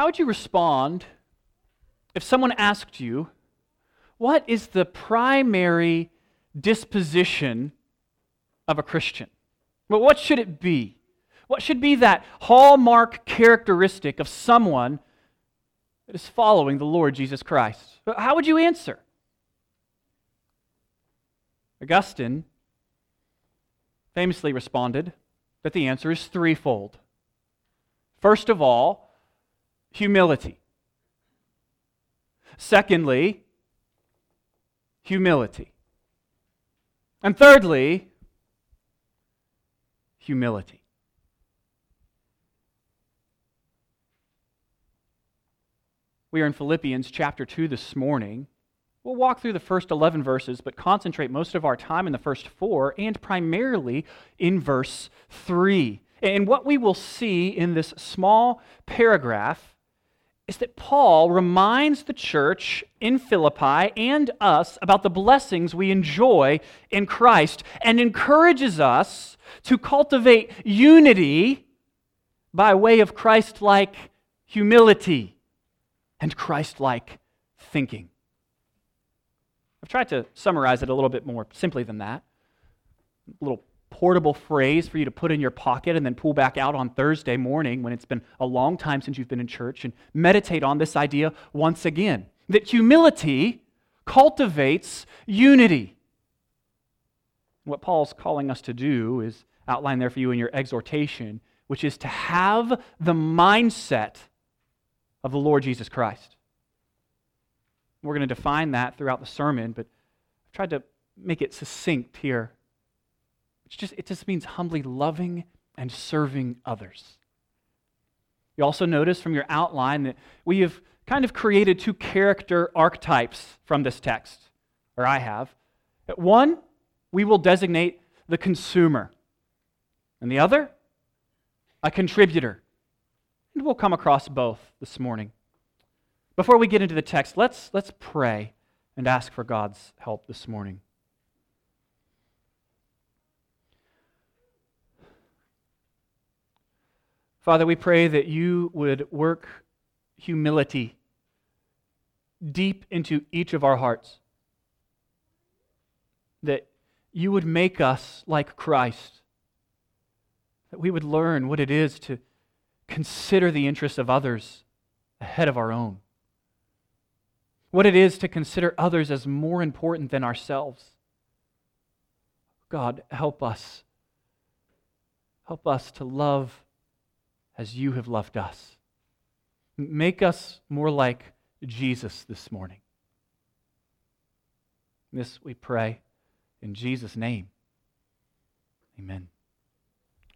How would you respond if someone asked you, What is the primary disposition of a Christian? Well, what should it be? What should be that hallmark characteristic of someone that is following the Lord Jesus Christ? How would you answer? Augustine famously responded that the answer is threefold. First of all, humility. Secondly, humility. And thirdly, humility. We are in Philippians chapter 2 this morning. We'll walk through the first 11 verses, but concentrate most of our time in the first four and primarily in verse 3. And what we will see in this small paragraph is that Paul reminds the church in Philippi and us about the blessings we enjoy in Christ and encourages us to cultivate unity by way of Christ like humility and Christ like thinking. I've tried to summarize it a little bit more simply than that. A little portable phrase for you to put in your pocket and then pull back out on Thursday morning when it's been a long time since you've been in church and meditate on this idea once again that humility cultivates unity. What Paul's calling us to do is outlined there for you in your exhortation, which is to have the mindset of the Lord Jesus Christ. We're going to define that throughout the sermon, but I've tried to make it succinct here. It's just, it just means humbly loving and serving others. You also notice from your outline that we have kind of created two character archetypes from this text, or I have. One, we will designate the consumer, and the other, a contributor. And we'll come across both this morning. Before we get into the text, let's, let's pray and ask for God's help this morning. Father, we pray that you would work humility deep into each of our hearts. That you would make us like Christ. That we would learn what it is to consider the interests of others ahead of our own what it is to consider others as more important than ourselves. God, help us. Help us to love as you have loved us. Make us more like Jesus this morning. This we pray in Jesus' name. Amen.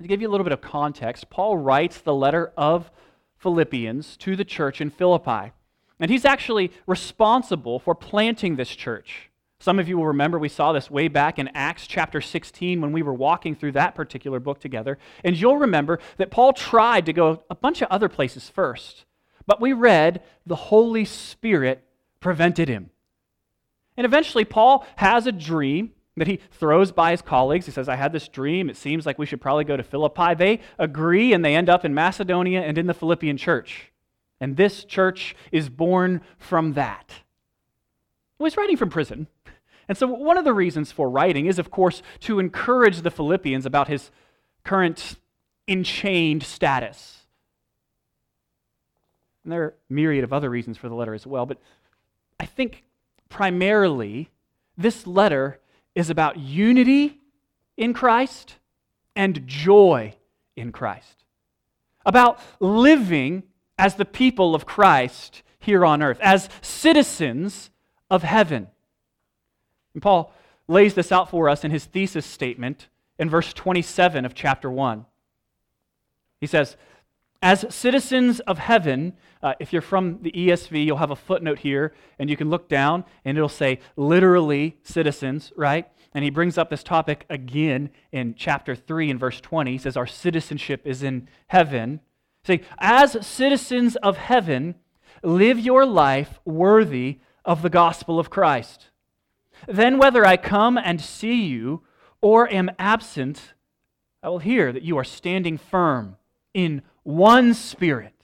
To give you a little bit of context, Paul writes the letter of Philippians to the church in Philippi. And he's actually responsible for planting this church. Some of you will remember we saw this way back in Acts chapter 16 when we were walking through that particular book together. And you'll remember that Paul tried to go a bunch of other places first. But we read the Holy Spirit prevented him. And eventually, Paul has a dream that he throws by his colleagues. He says, I had this dream. It seems like we should probably go to Philippi. They agree, and they end up in Macedonia and in the Philippian church. And this church is born from that. Well, he's writing from prison. And so, one of the reasons for writing is, of course, to encourage the Philippians about his current enchained status. And there are myriad of other reasons for the letter as well, but I think primarily this letter is about unity in Christ and joy in Christ, about living as the people of Christ here on earth, as citizens of heaven. And Paul lays this out for us in his thesis statement in verse 27 of chapter 1. He says, As citizens of heaven, uh, if you're from the ESV, you'll have a footnote here, and you can look down, and it'll say literally citizens, right? And he brings up this topic again in chapter 3 in verse 20. He says, Our citizenship is in heaven. Say, as citizens of heaven, live your life worthy of the gospel of Christ. Then, whether I come and see you or am absent, I will hear that you are standing firm in one spirit,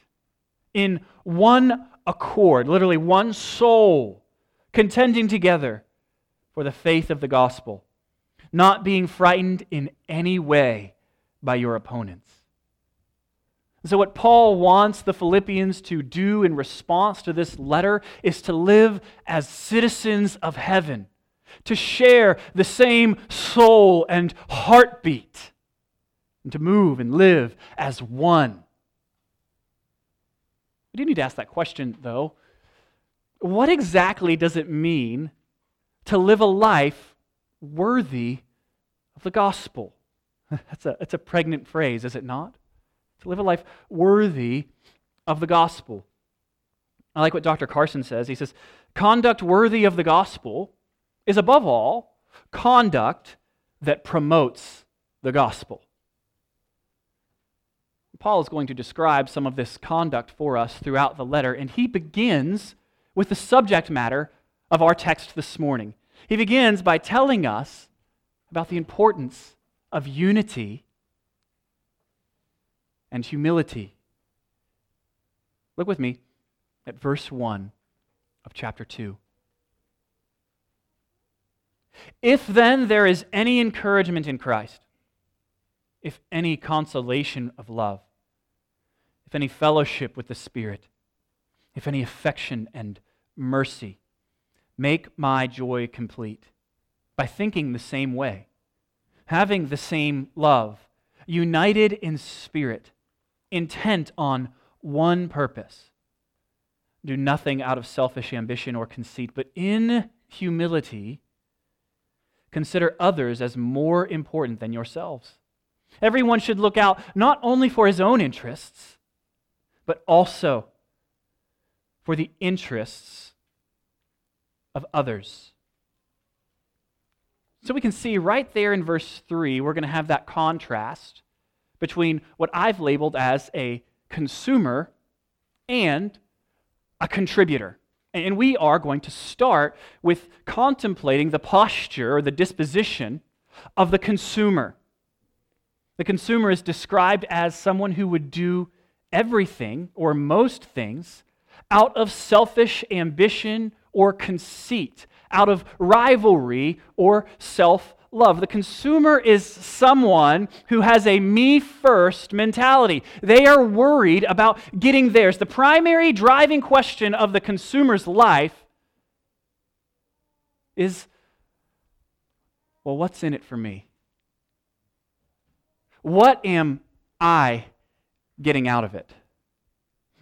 in one accord, literally one soul, contending together for the faith of the gospel, not being frightened in any way by your opponents. So, what Paul wants the Philippians to do in response to this letter is to live as citizens of heaven, to share the same soul and heartbeat, and to move and live as one. We do need to ask that question, though. What exactly does it mean to live a life worthy of the gospel? That's a, that's a pregnant phrase, is it not? To live a life worthy of the gospel. I like what Dr. Carson says. He says, Conduct worthy of the gospel is above all conduct that promotes the gospel. Paul is going to describe some of this conduct for us throughout the letter, and he begins with the subject matter of our text this morning. He begins by telling us about the importance of unity and humility. Look with me at verse 1 of chapter 2. If then there is any encouragement in Christ, if any consolation of love, if any fellowship with the Spirit, if any affection and mercy, make my joy complete by thinking the same way, having the same love, united in spirit intent on one purpose. Do nothing out of selfish ambition or conceit, but in humility, consider others as more important than yourselves. Everyone should look out not only for his own interests, but also for the interests of others. So we can see right there in verse 3, we're going to have that contrast between what I've labeled as a consumer and a contributor. And we are going to start with contemplating the posture or the disposition of the consumer. The consumer is described as someone who would do everything or most things out of selfish ambition or conceit, out of rivalry or self love. The consumer is someone who has a me first mentality. They are worried about getting theirs. The primary driving question of the consumer's life is well, what's in it for me? What am I getting out of it?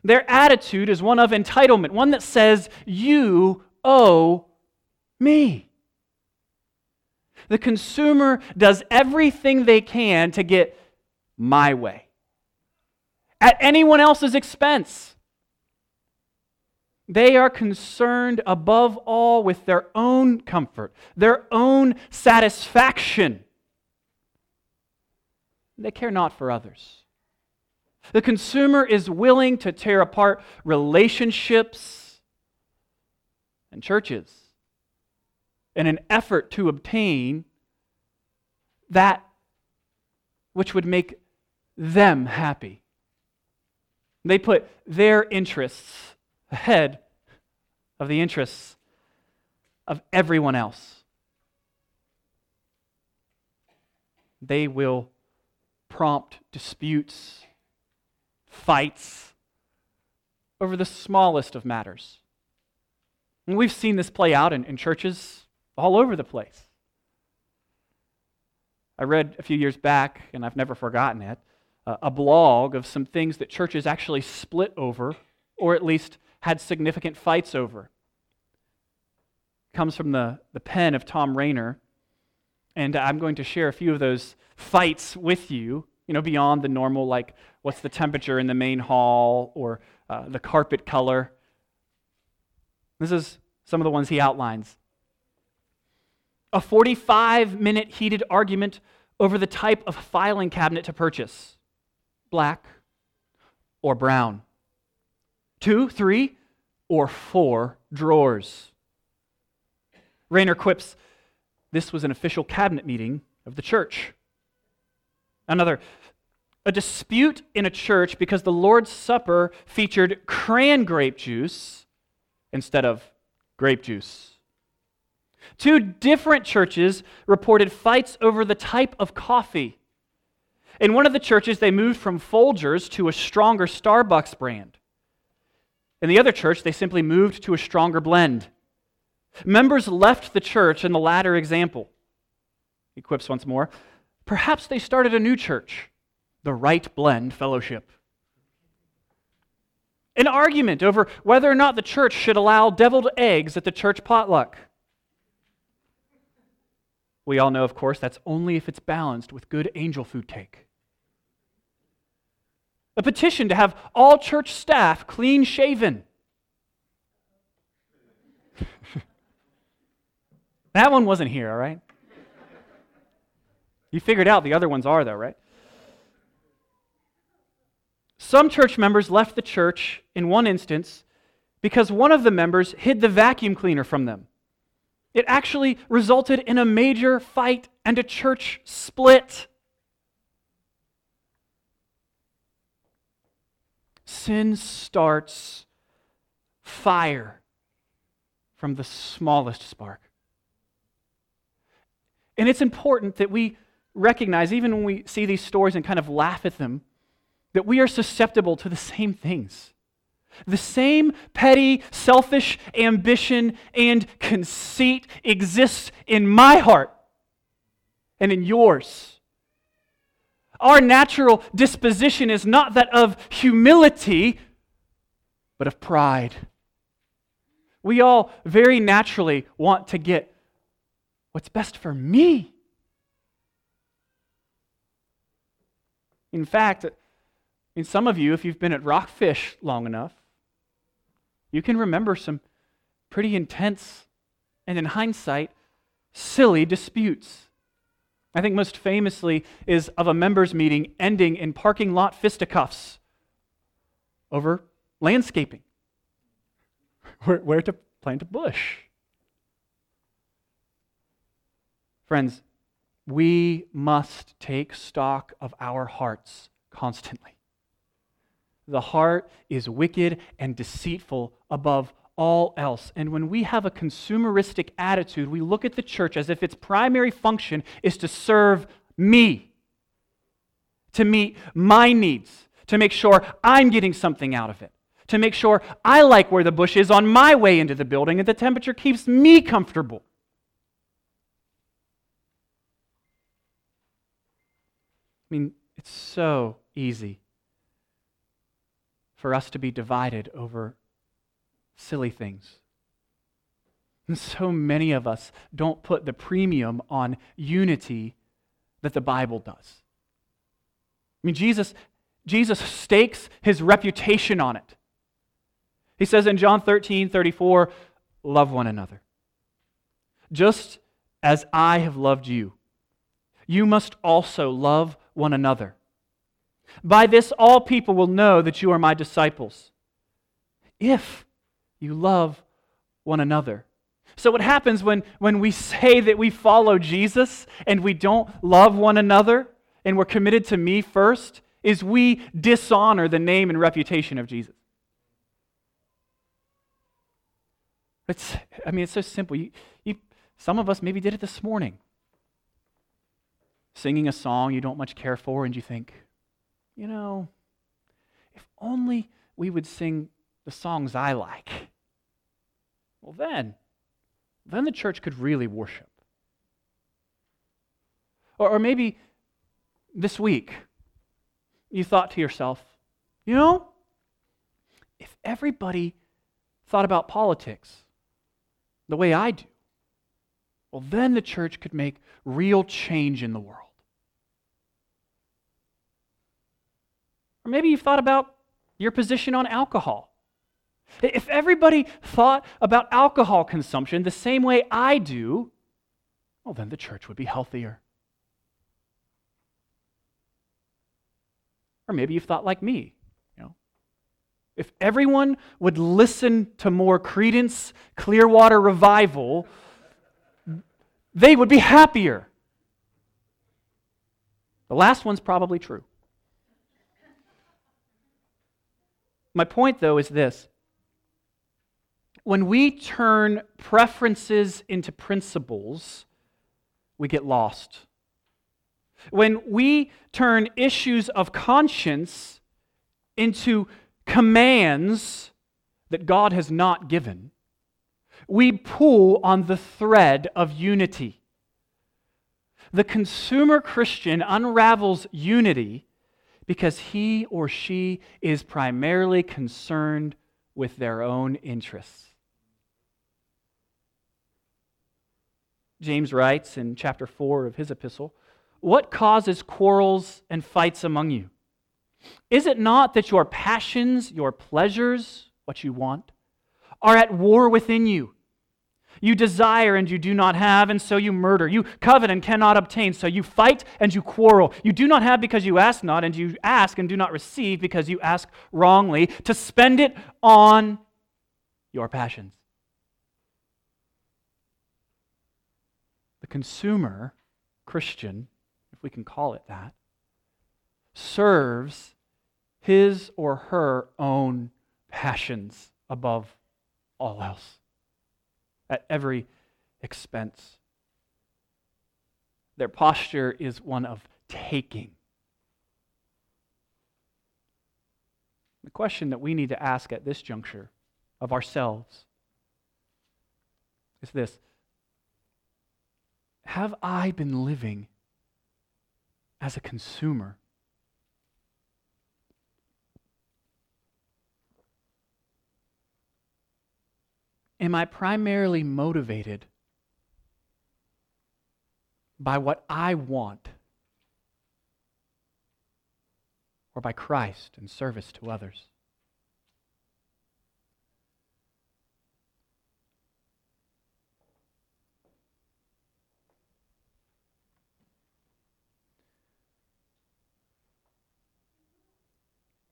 Their attitude is one of entitlement, one that says, You owe me. The consumer does everything they can to get my way at anyone else's expense. They are concerned above all with their own comfort, their own satisfaction. They care not for others. The consumer is willing to tear apart relationships and churches in an effort to obtain that which would make them happy. They put their interests ahead of the interests of everyone else. They will prompt disputes, fights over the smallest of matters. And we've seen this play out in, in churches all over the place. I read a few years back, and I've never forgotten it, uh, a blog of some things that churches actually split over, or at least had significant fights over. It comes from the, the pen of Tom Rainer, and I'm going to share a few of those fights with you, you know, beyond the normal, like what's the temperature in the main hall or uh, the carpet color. This is some of the ones he outlines a 45 minute heated argument over the type of filing cabinet to purchase black or brown, two, three, or four drawers. Rainer quips this was an official cabinet meeting of the church. Another a dispute in a church because the Lord's Supper featured cran grape juice instead of grape juice. Two different churches reported fights over the type of coffee. In one of the churches, they moved from Folgers to a stronger Starbucks brand. In the other church, they simply moved to a stronger blend. Members left the church in the latter example. He quips once more. Perhaps they started a new church, the Right Blend Fellowship. An argument over whether or not the church should allow deviled eggs at the church potluck. We all know, of course, that's only if it's balanced with good angel food cake. A petition to have all church staff clean shaven. that one wasn't here, all right? You figured out the other ones are, though, right? Some church members left the church in one instance because one of the members hid the vacuum cleaner from them. It actually resulted in a major fight and a church split. Sin starts fire from the smallest spark. And it's important that we recognize, even when we see these stories and kind of laugh at them, that we are susceptible to the same things. The same petty, selfish ambition and conceit exists in my heart and in yours. Our natural disposition is not that of humility, but of pride. We all very naturally want to get what's best for me. In fact, in some of you, if you've been at Rockfish long enough, you can remember some pretty intense and, in hindsight, silly disputes. I think most famously is of a members' meeting ending in parking lot fisticuffs over landscaping, where, where to plant a bush. Friends, we must take stock of our hearts constantly. The heart is wicked and deceitful above all else. And when we have a consumeristic attitude, we look at the church as if its primary function is to serve me, to meet my needs, to make sure I'm getting something out of it, to make sure I like where the bush is on my way into the building and the temperature keeps me comfortable. I mean, it's so easy for us to be divided over silly things. And so many of us don't put the premium on unity that the Bible does. I mean, Jesus, Jesus stakes his reputation on it. He says in John 13, 34, love one another. Just as I have loved you, you must also love one another. By this, all people will know that you are my disciples, if you love one another. So, what happens when, when we say that we follow Jesus and we don't love one another and we're committed to me first is we dishonor the name and reputation of Jesus. It's, I mean, it's so simple. You, you, some of us maybe did it this morning. Singing a song you don't much care for, and you think, you know, if only we would sing the songs I like, well, then, then the church could really worship. Or, or maybe this week, you thought to yourself, you know, if everybody thought about politics the way I do, well, then the church could make real change in the world. Or maybe you've thought about your position on alcohol. If everybody thought about alcohol consumption the same way I do, well, then the church would be healthier. Or maybe you've thought like me. You know, if everyone would listen to more Creedence Clearwater Revival, they would be happier. The last one's probably true. My point, though, is this. When we turn preferences into principles, we get lost. When we turn issues of conscience into commands that God has not given, we pull on the thread of unity. The consumer Christian unravels unity because he or she is primarily concerned with their own interests. James writes in chapter 4 of his epistle What causes quarrels and fights among you? Is it not that your passions, your pleasures, what you want, are at war within you? You desire and you do not have, and so you murder. You covet and cannot obtain, so you fight and you quarrel. You do not have because you ask not, and you ask and do not receive because you ask wrongly, to spend it on your passions. The consumer, Christian, if we can call it that, serves his or her own passions above all else at every expense. Their posture is one of taking. The question that we need to ask at this juncture of ourselves is this Have I been living as a consumer? Am I primarily motivated by what I want or by Christ and service to others?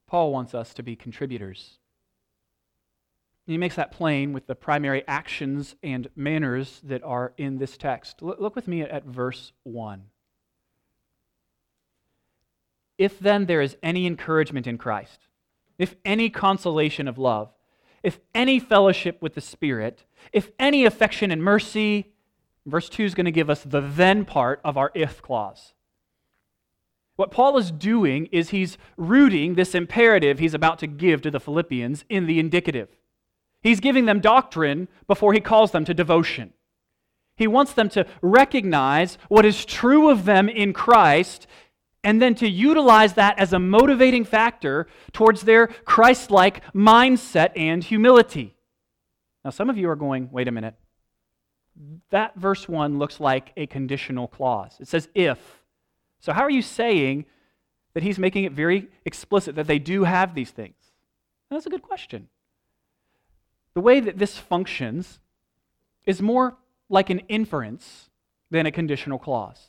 Paul wants us to be contributors he makes that plain with the primary actions and manners that are in this text. Look with me at verse 1. If then there is any encouragement in Christ, if any consolation of love, if any fellowship with the Spirit, if any affection and mercy, verse 2 is going to give us the then part of our if clause. What Paul is doing is he's rooting this imperative he's about to give to the Philippians in the indicative. He's giving them doctrine before he calls them to devotion. He wants them to recognize what is true of them in Christ and then to utilize that as a motivating factor towards their Christ like mindset and humility. Now, some of you are going, wait a minute. That verse 1 looks like a conditional clause. It says if. So, how are you saying that he's making it very explicit that they do have these things? That's a good question. The way that this functions is more like an inference than a conditional clause.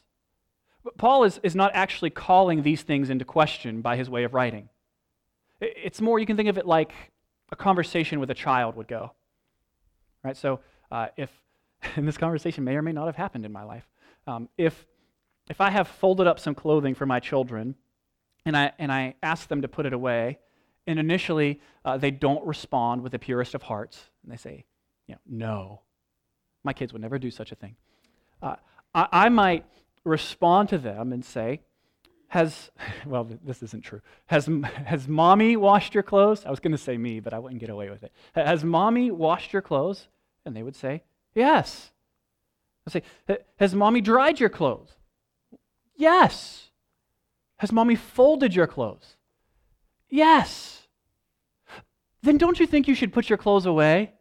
But Paul is, is not actually calling these things into question by his way of writing. It's more, you can think of it like a conversation with a child would go. Right? So, uh, if, and this conversation may or may not have happened in my life, um, if, if I have folded up some clothing for my children and I, and I ask them to put it away, and initially, uh, they don't respond with the purest of hearts. And they say, you know, no. My kids would never do such a thing. Uh, I, I might respond to them and say, has, well, this isn't true. Has, has mommy washed your clothes? I was going to say me, but I wouldn't get away with it. Has mommy washed your clothes? And they would say, yes. I say, has mommy dried your clothes? Yes. Has mommy folded your clothes? Yes then don't you think you should put your clothes away?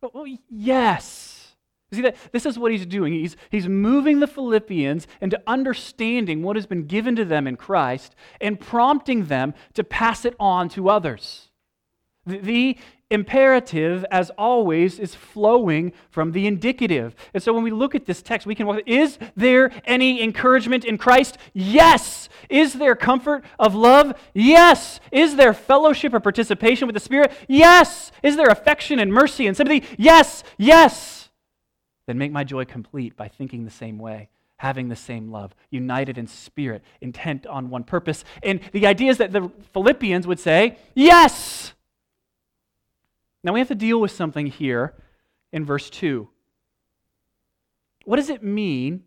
Well, yes. See that this is what he's doing. He's, he's moving the Philippians into understanding what has been given to them in Christ and prompting them to pass it on to others. The, the imperative, as always, is flowing from the indicative. And so when we look at this text, we can walk, is there any encouragement in Christ? Yes. Is there comfort of love? Yes. Is there fellowship or participation with the Spirit? Yes. Is there affection and mercy and sympathy? Yes. Yes. Then make my joy complete by thinking the same way having the same love, united in spirit, intent on one purpose. And the idea is that the Philippians would say, Yes, Now we have to deal with something here in verse 2. What does it mean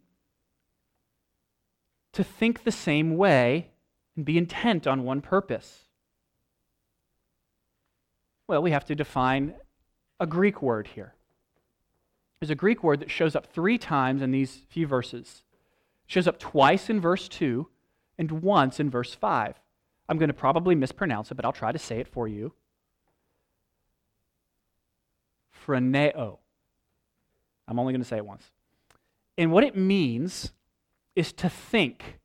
to think the same way and be intent on one purpose? Well, we have to define a Greek word here. There's a Greek word that shows up three times in these few verses. It shows up twice in verse 2 and once in verse 5. I'm going to probably mispronounce it, but I'll try to say it for you. Phroneo. I'm only going to say it once. And what it means is to think,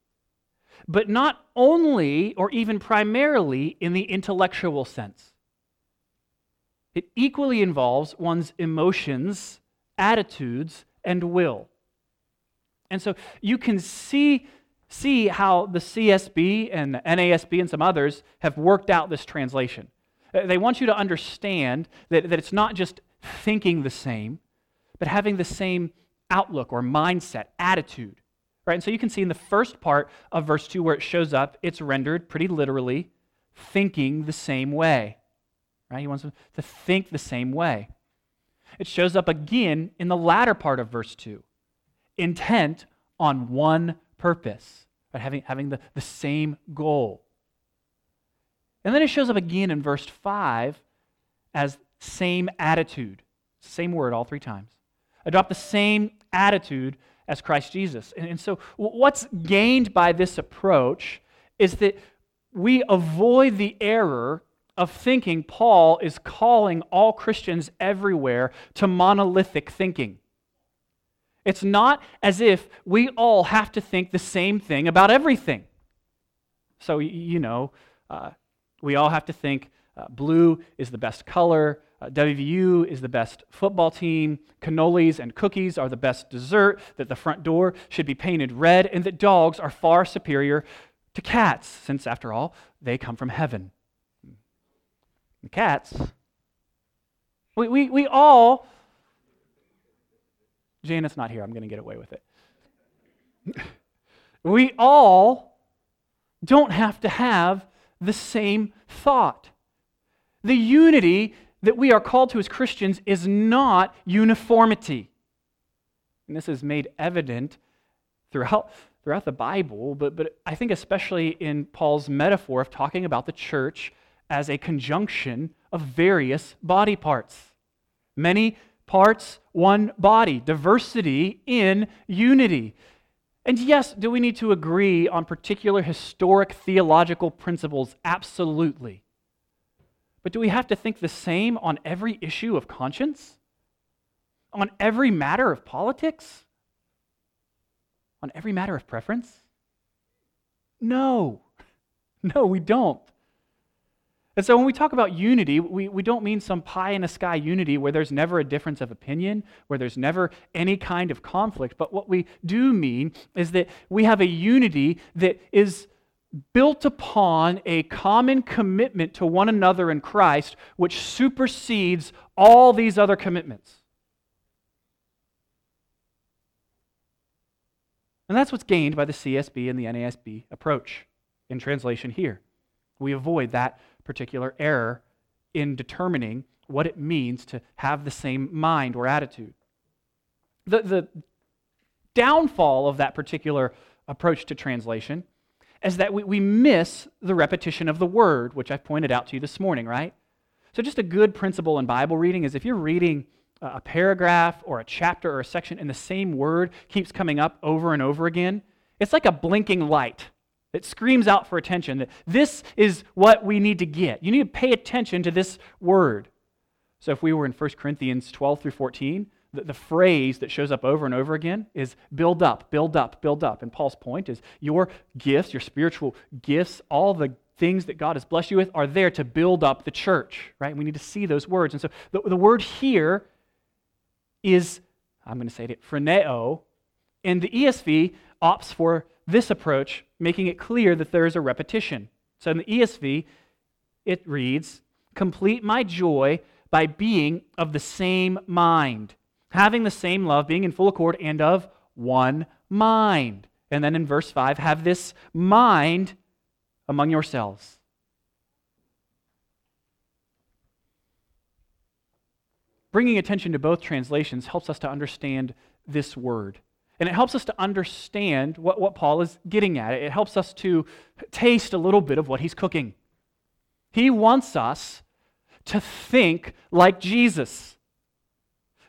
but not only or even primarily in the intellectual sense. It equally involves one's emotions, attitudes, and will. And so you can see, see how the CSB and NASB and some others have worked out this translation. They want you to understand that, that it's not just thinking the same, but having the same outlook or mindset, attitude. Right? And so you can see in the first part of verse 2 where it shows up, it's rendered pretty literally thinking the same way. Right? He wants them to think the same way. It shows up again in the latter part of verse 2 intent on one purpose, right? having, having the, the same goal. And then it shows up again in verse 5 as same attitude. Same word all three times. Adopt the same attitude as Christ Jesus. And, and so, what's gained by this approach is that we avoid the error of thinking Paul is calling all Christians everywhere to monolithic thinking. It's not as if we all have to think the same thing about everything. So, you know, uh, we all have to think uh, blue is the best color, uh, WVU is the best football team, cannolis and cookies are the best dessert, that the front door should be painted red, and that dogs are far superior to cats, since, after all, they come from heaven. The cats. We, we, we all, Janet's not here, I'm going to get away with it. we all don't have to have the same thought. The unity that we are called to as Christians is not uniformity. And this is made evident throughout, throughout the Bible, but, but I think especially in Paul's metaphor of talking about the church as a conjunction of various body parts. Many parts, one body, diversity in unity. And yes, do we need to agree on particular historic theological principles? Absolutely. But do we have to think the same on every issue of conscience? On every matter of politics? On every matter of preference? No. No, we don't. And so when we talk about unity, we, we don't mean some pie in the sky unity where there's never a difference of opinion, where there's never any kind of conflict. But what we do mean is that we have a unity that is built upon a common commitment to one another in Christ, which supersedes all these other commitments. And that's what's gained by the CSB and the NASB approach in translation here. We avoid that particular error in determining what it means to have the same mind or attitude. The, the downfall of that particular approach to translation is that we, we miss the repetition of the word, which I've pointed out to you this morning, right? So, just a good principle in Bible reading is if you're reading a paragraph or a chapter or a section and the same word keeps coming up over and over again, it's like a blinking light. It screams out for attention that this is what we need to get. You need to pay attention to this word. So if we were in 1 Corinthians 12 through 14, the, the phrase that shows up over and over again is build up, build up, build up. And Paul's point is your gifts, your spiritual gifts, all the things that God has blessed you with are there to build up the church, right? We need to see those words. And so the, the word here is, I'm going to say it, phroneo, and the ESV opts for this approach, making it clear that there is a repetition. So in the ESV, it reads, Complete my joy by being of the same mind, having the same love, being in full accord, and of one mind. And then in verse 5, have this mind among yourselves. bringing attention to both translations helps us to understand this word. And it helps us to understand what, what Paul is getting at. It helps us to taste a little bit of what he's cooking. He wants us to think like Jesus,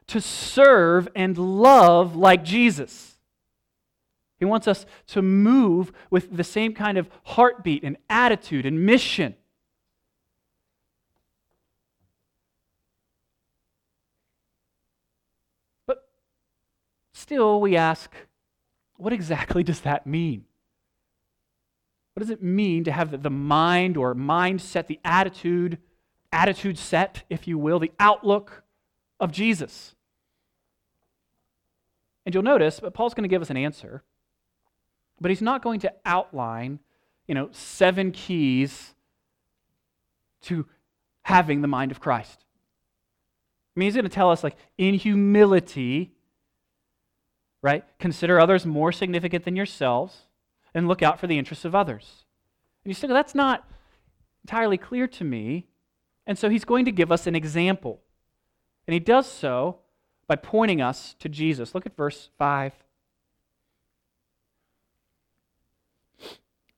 to serve and love like Jesus. He wants us to move with the same kind of heartbeat and attitude and mission. But still, we ask, what exactly does that mean? What does it mean to have the mind or mindset, the attitude, attitude set, if you will, the outlook of Jesus? And you'll notice, but Paul's going to give us an answer, but he's not going to outline, you know, seven keys to having the mind of Christ. I mean, he's going to tell us, like, in humility, right? Consider others more significant than yourselves and look out for the interests of others. And you say, well, that's not entirely clear to me. And so he's going to give us an example. And he does so by pointing us to Jesus. Look at verse 5.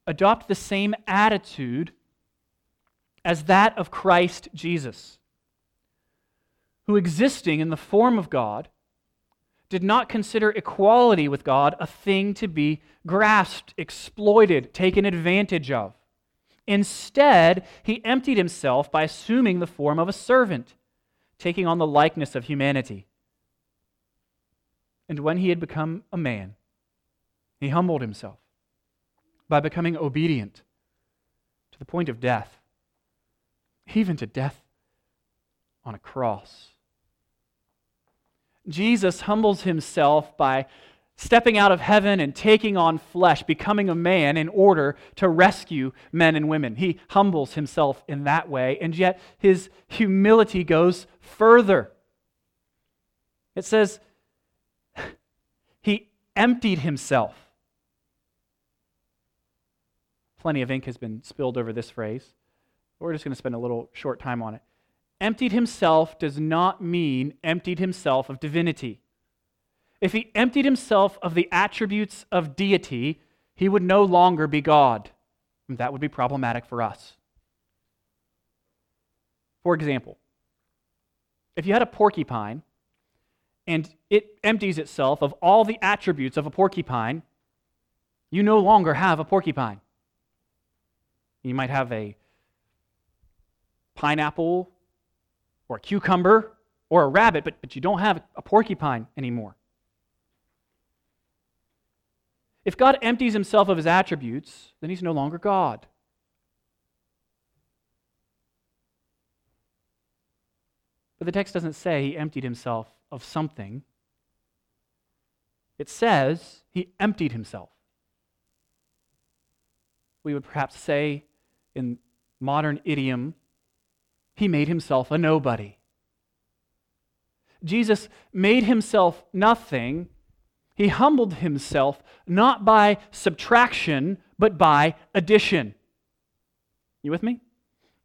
Adopt the same attitude as that of Christ Jesus, who existing in the form of God, did not consider equality with God a thing to be grasped, exploited, taken advantage of. Instead, he emptied himself by assuming the form of a servant, taking on the likeness of humanity. And when he had become a man, he humbled himself by becoming obedient to the point of death, even to death on a cross. Jesus humbles himself by stepping out of heaven and taking on flesh, becoming a man in order to rescue men and women. He humbles himself in that way, and yet his humility goes further. It says, he emptied himself. Plenty of ink has been spilled over this phrase. We're just going to spend a little short time on it emptied himself does not mean emptied himself of divinity. If he emptied himself of the attributes of deity, he would no longer be God. And that would be problematic for us. For example, if you had a porcupine and it empties itself of all the attributes of a porcupine, you no longer have a porcupine. You might have a pineapple or a cucumber or a rabbit, but, but you don't have a porcupine anymore. If God empties himself of his attributes, then he's no longer God. But the text doesn't say he emptied himself of something. It says he emptied himself. We would perhaps say in modern idiom, he made himself a nobody. Jesus made himself nothing. He humbled himself not by subtraction, but by addition. You with me?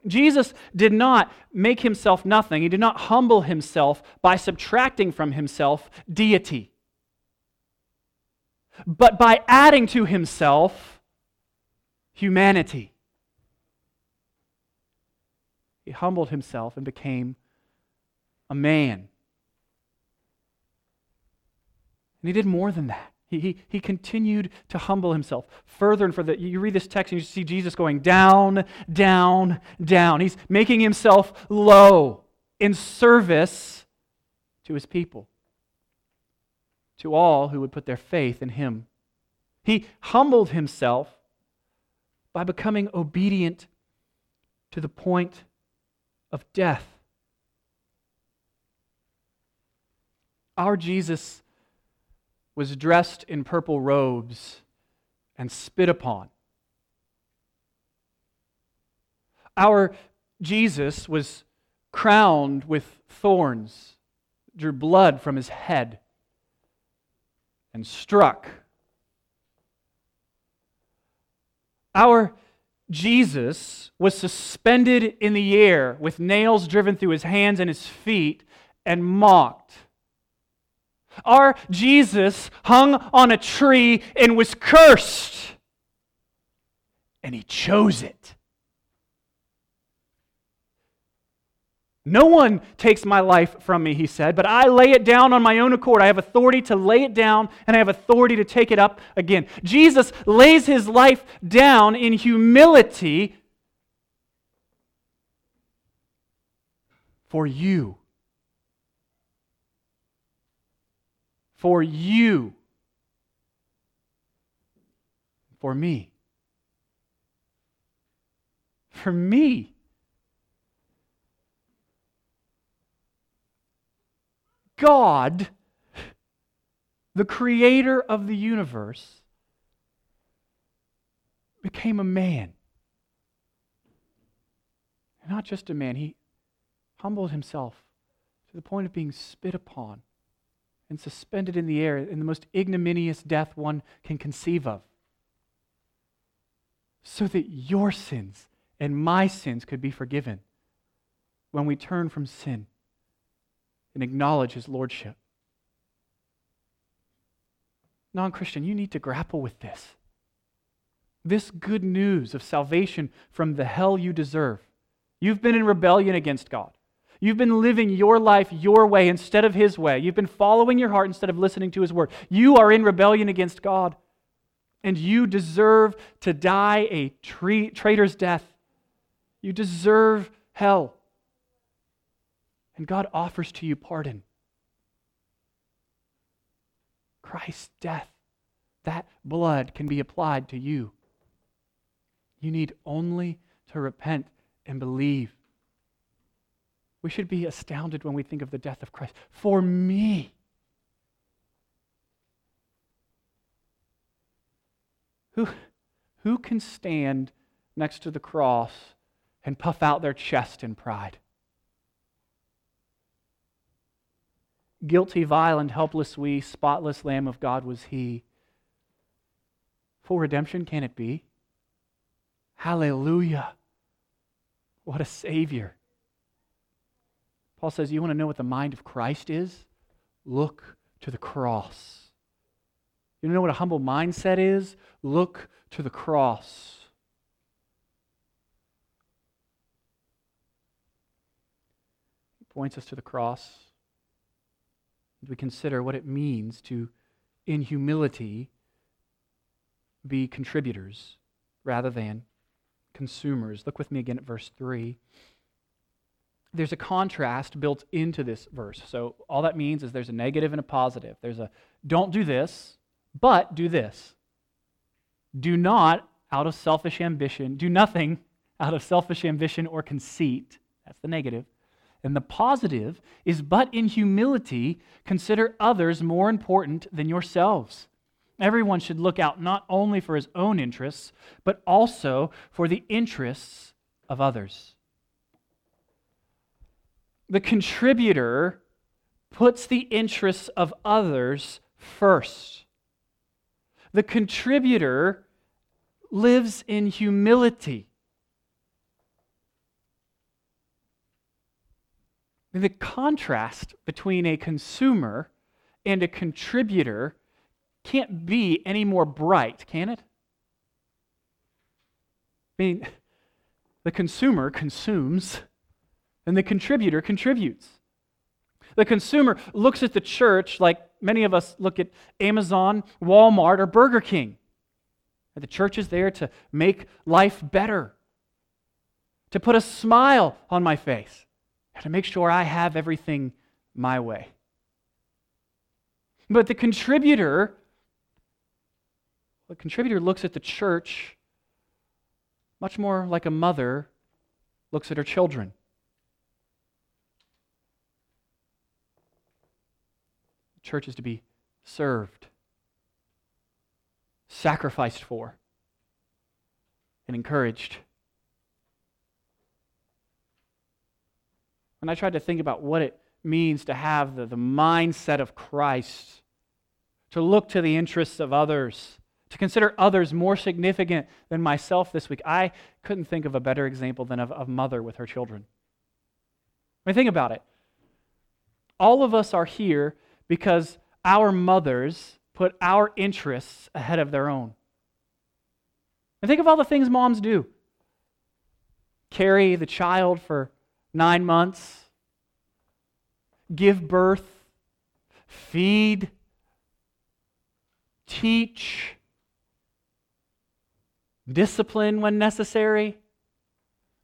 Jesus did not make himself nothing. He did not humble himself by subtracting from himself deity, but by adding to himself humanity. He humbled himself and became a man. And he did more than that. He, he, he continued to humble himself further and further. You read this text and you see Jesus going down, down, down. He's making himself low in service to his people, to all who would put their faith in him. He humbled himself by becoming obedient to the point of death. Our Jesus was dressed in purple robes and spit upon. Our Jesus was crowned with thorns, drew blood from his head, and struck. Our Jesus was suspended in the air with nails driven through his hands and his feet and mocked. Our Jesus hung on a tree and was cursed, and he chose it. No one takes my life from me, he said, but I lay it down on my own accord. I have authority to lay it down, and I have authority to take it up again. Jesus lays his life down in humility for you. For you. For me. For me. God, the creator of the universe, became a man. not just a man, he humbled himself to the point of being spit upon and suspended in the air in the most ignominious death one can conceive of. So that your sins and my sins could be forgiven when we turn from sin and acknowledge his lordship. Non Christian, you need to grapple with this. This good news of salvation from the hell you deserve. You've been in rebellion against God. You've been living your life your way instead of His way. You've been following your heart instead of listening to His word. You are in rebellion against God, and you deserve to die a traitor's death. You deserve hell. And God offers to you pardon. Christ's death, that blood can be applied to you. You need only to repent and believe. We should be astounded when we think of the death of Christ. For me. Who, who can stand next to the cross and puff out their chest in pride? Guilty, vile, and helpless we, spotless Lamb of God was he. Full redemption can it be? Hallelujah. What a Savior. Paul says, You want to know what the mind of Christ is? Look to the cross. You want to know what a humble mindset is? Look to the cross. He points us to the cross And we consider what it means to, in humility, be contributors rather than consumers. Look with me again at verse 3. There's a contrast built into this verse. So, all that means is there's a negative and a positive. There's a don't do this, but do this. Do not, out of selfish ambition, do nothing out of selfish ambition or conceit. That's the negative. And the positive is, but in humility, consider others more important than yourselves. Everyone should look out not only for his own interests, but also for the interests of others. The contributor puts the interests of others first. The contributor lives in humility. The contrast between a consumer and a contributor can't be any more bright, can it? I mean, the consumer consumes and the contributor contributes. The consumer looks at the church like many of us look at Amazon, Walmart, or Burger King. The church is there to make life better, to put a smile on my face and to make sure I have everything my way. But the contributor, the contributor looks at the church much more like a mother looks at her children. Church is to be served, sacrificed for, and encouraged. And I tried to think about what it means to have the, the mindset of Christ, to look to the interests of others, to consider others more significant than myself this week. I couldn't think of a better example than of a mother with her children. I mean, think about it. all of us are here because our mothers put our interests ahead of their own. And think of all the things moms do carry the child for nine months, give birth, feed, teach, discipline when necessary,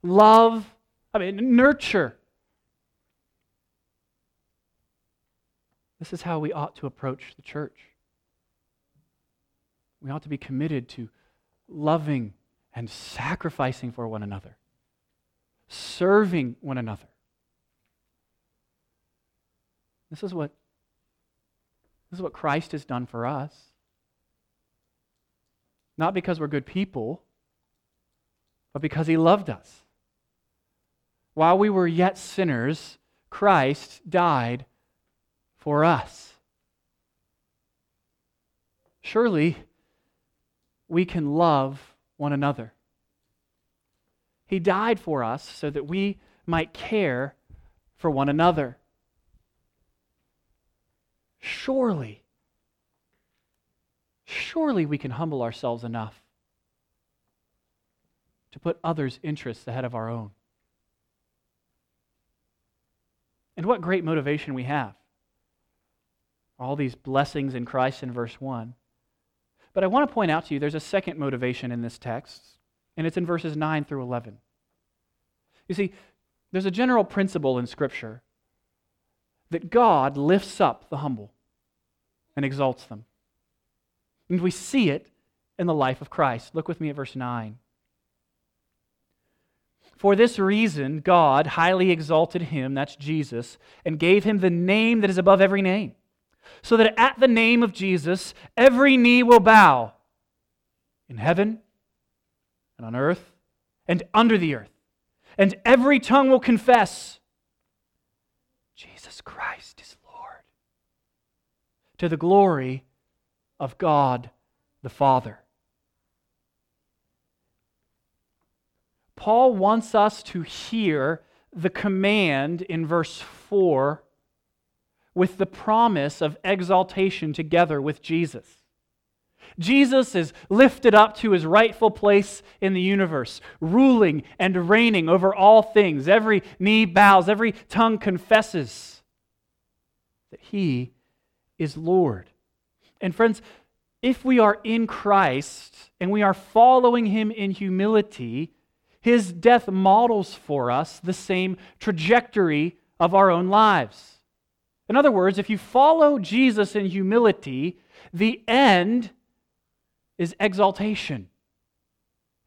love, I mean, nurture. This is how we ought to approach the church. We ought to be committed to loving and sacrificing for one another, serving one another. This is what this is what Christ has done for us. Not because we're good people, but because he loved us. While we were yet sinners, Christ died for us. Surely we can love one another. He died for us so that we might care for one another. Surely, surely we can humble ourselves enough to put others' interests ahead of our own. And what great motivation we have. All these blessings in Christ in verse 1. But I want to point out to you there's a second motivation in this text, and it's in verses 9 through 11. You see, there's a general principle in Scripture that God lifts up the humble and exalts them. And we see it in the life of Christ. Look with me at verse 9. For this reason, God highly exalted him, that's Jesus, and gave him the name that is above every name so that at the name of Jesus, every knee will bow in heaven and on earth and under the earth, and every tongue will confess Jesus Christ is Lord to the glory of God the Father. Paul wants us to hear the command in verse 4 with the promise of exaltation together with Jesus. Jesus is lifted up to his rightful place in the universe, ruling and reigning over all things. Every knee bows, every tongue confesses that he is Lord. And friends, if we are in Christ and we are following him in humility, his death models for us the same trajectory of our own lives. In other words, if you follow Jesus in humility, the end is exaltation,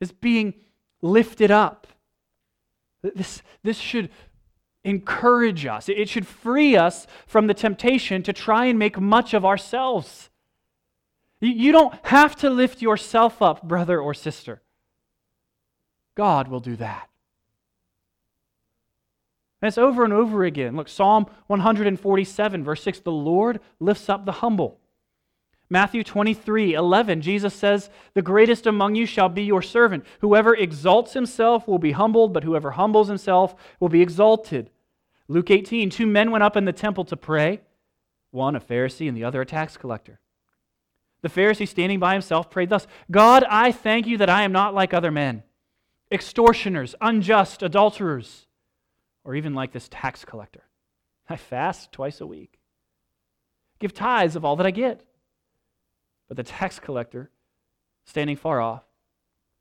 is being lifted up. This, this should encourage us, it should free us from the temptation to try and make much of ourselves. You don't have to lift yourself up, brother or sister. God will do that. And it's over and over again. Look, Psalm 147, verse 6 The Lord lifts up the humble. Matthew 23, 11, Jesus says, The greatest among you shall be your servant. Whoever exalts himself will be humbled, but whoever humbles himself will be exalted. Luke 18, two men went up in the temple to pray, one a Pharisee and the other a tax collector. The Pharisee, standing by himself, prayed thus God, I thank you that I am not like other men, extortioners, unjust, adulterers or even like this tax collector. I fast twice a week, give tithes of all that I get. But the tax collector, standing far off,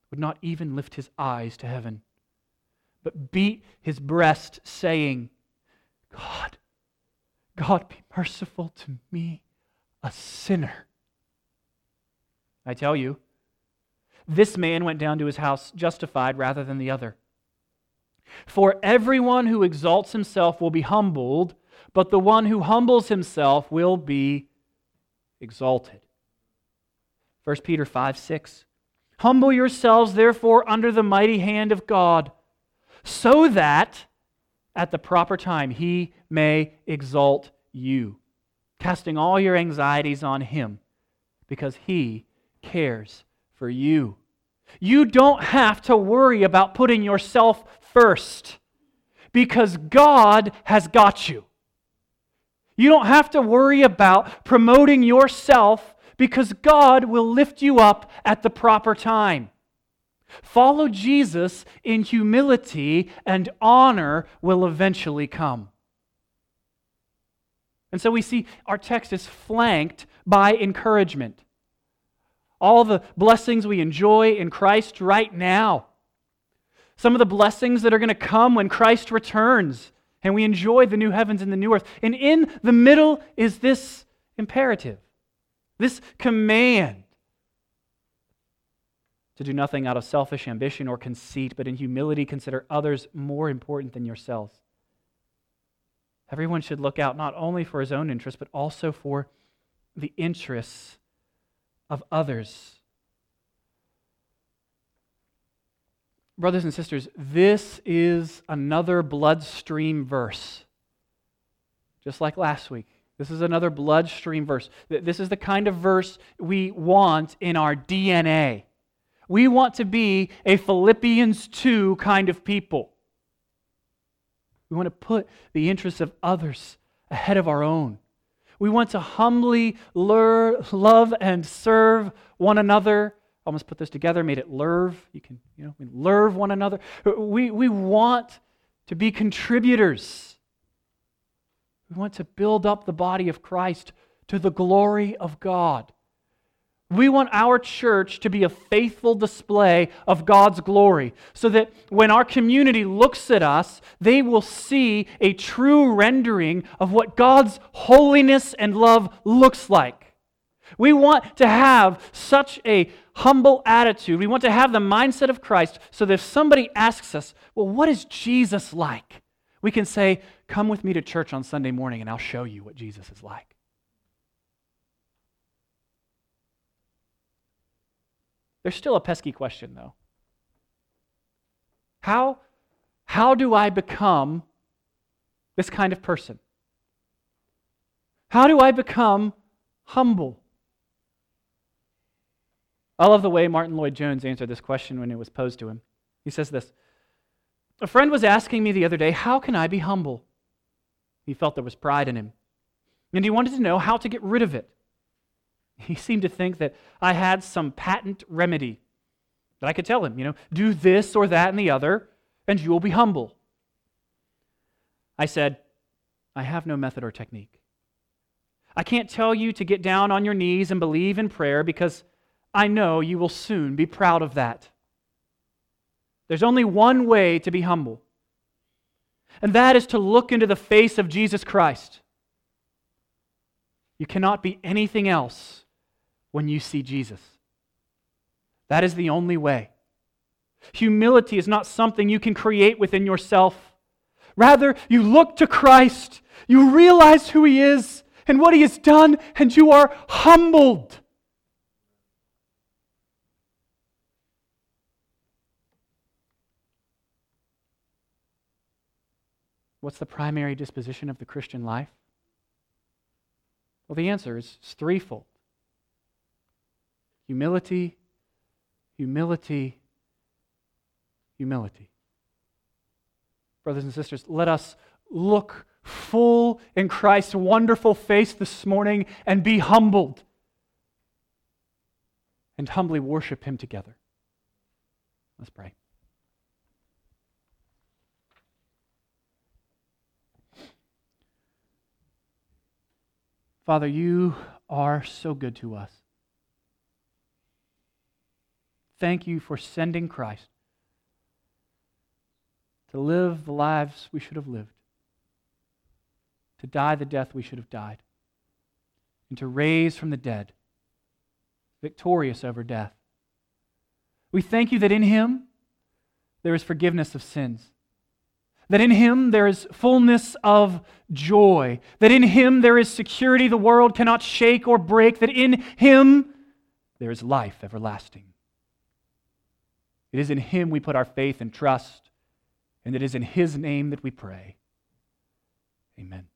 would not even lift his eyes to heaven, but beat his breast, saying, God, God, be merciful to me, a sinner. I tell you, this man went down to his house justified rather than the other. For everyone who exalts himself will be humbled, but the one who humbles himself will be exalted. 1 Peter 5 6. Humble yourselves, therefore, under the mighty hand of God, so that at the proper time he may exalt you, casting all your anxieties on him, because he cares for you. You don't have to worry about putting yourself first because God has got you. You don't have to worry about promoting yourself because God will lift you up at the proper time. Follow Jesus in humility, and honor will eventually come. And so we see our text is flanked by encouragement. All the blessings we enjoy in Christ right now. Some of the blessings that are going to come when Christ returns and we enjoy the new heavens and the new earth. And in the middle is this imperative, this command to do nothing out of selfish ambition or conceit, but in humility consider others more important than yourselves. Everyone should look out not only for his own interests, but also for the interests of others. Brothers and sisters, this is another bloodstream verse. Just like last week. This is another bloodstream verse. This is the kind of verse we want in our DNA. We want to be a Philippians 2 kind of people. We want to put the interests of others ahead of our own. We want to humbly lure, love and serve one another. Almost put this together, made it lerve. You can, you know, we lerve one another. We, we want to be contributors. We want to build up the body of Christ to the glory of God. We want our church to be a faithful display of God's glory so that when our community looks at us, they will see a true rendering of what God's holiness and love looks like. We want to have such a humble attitude. We want to have the mindset of Christ so that if somebody asks us, Well, what is Jesus like? we can say, Come with me to church on Sunday morning and I'll show you what Jesus is like. There's still a pesky question, though. How, how do I become this kind of person? How do I become humble? I love the way Martyn Lloyd-Jones answered this question when it was posed to him. He says this A friend was asking me the other day, How can I be humble? He felt there was pride in him. And he wanted to know how to get rid of it. He seemed to think that I had some patent remedy that I could tell him, you know, do this or that and the other, and you will be humble. I said, I have no method or technique. I can't tell you to get down on your knees and believe in prayer because I know you will soon be proud of that. There's only one way to be humble, and that is to look into the face of Jesus Christ. You cannot be anything else when you see Jesus. That is the only way. Humility is not something you can create within yourself. Rather, you look to Christ, you realize who He is and what He has done, and you are humbled. What's the primary disposition of the Christian life? Well, the answer is threefold humility, humility, humility. Brothers and sisters, let us look full in Christ's wonderful face this morning and be humbled and humbly worship Him together. Let's pray. Father, you are so good to us. Thank you for sending Christ to live the lives we should have lived, to die the death we should have died, and to raise from the dead, victorious over death. We thank you that in Him there is forgiveness of sins, that in Him there is fullness of joy, that in Him there is security the world cannot shake or break, that in Him there is life everlasting. It is in Him we put our faith and trust, and it is in His name that we pray. Amen.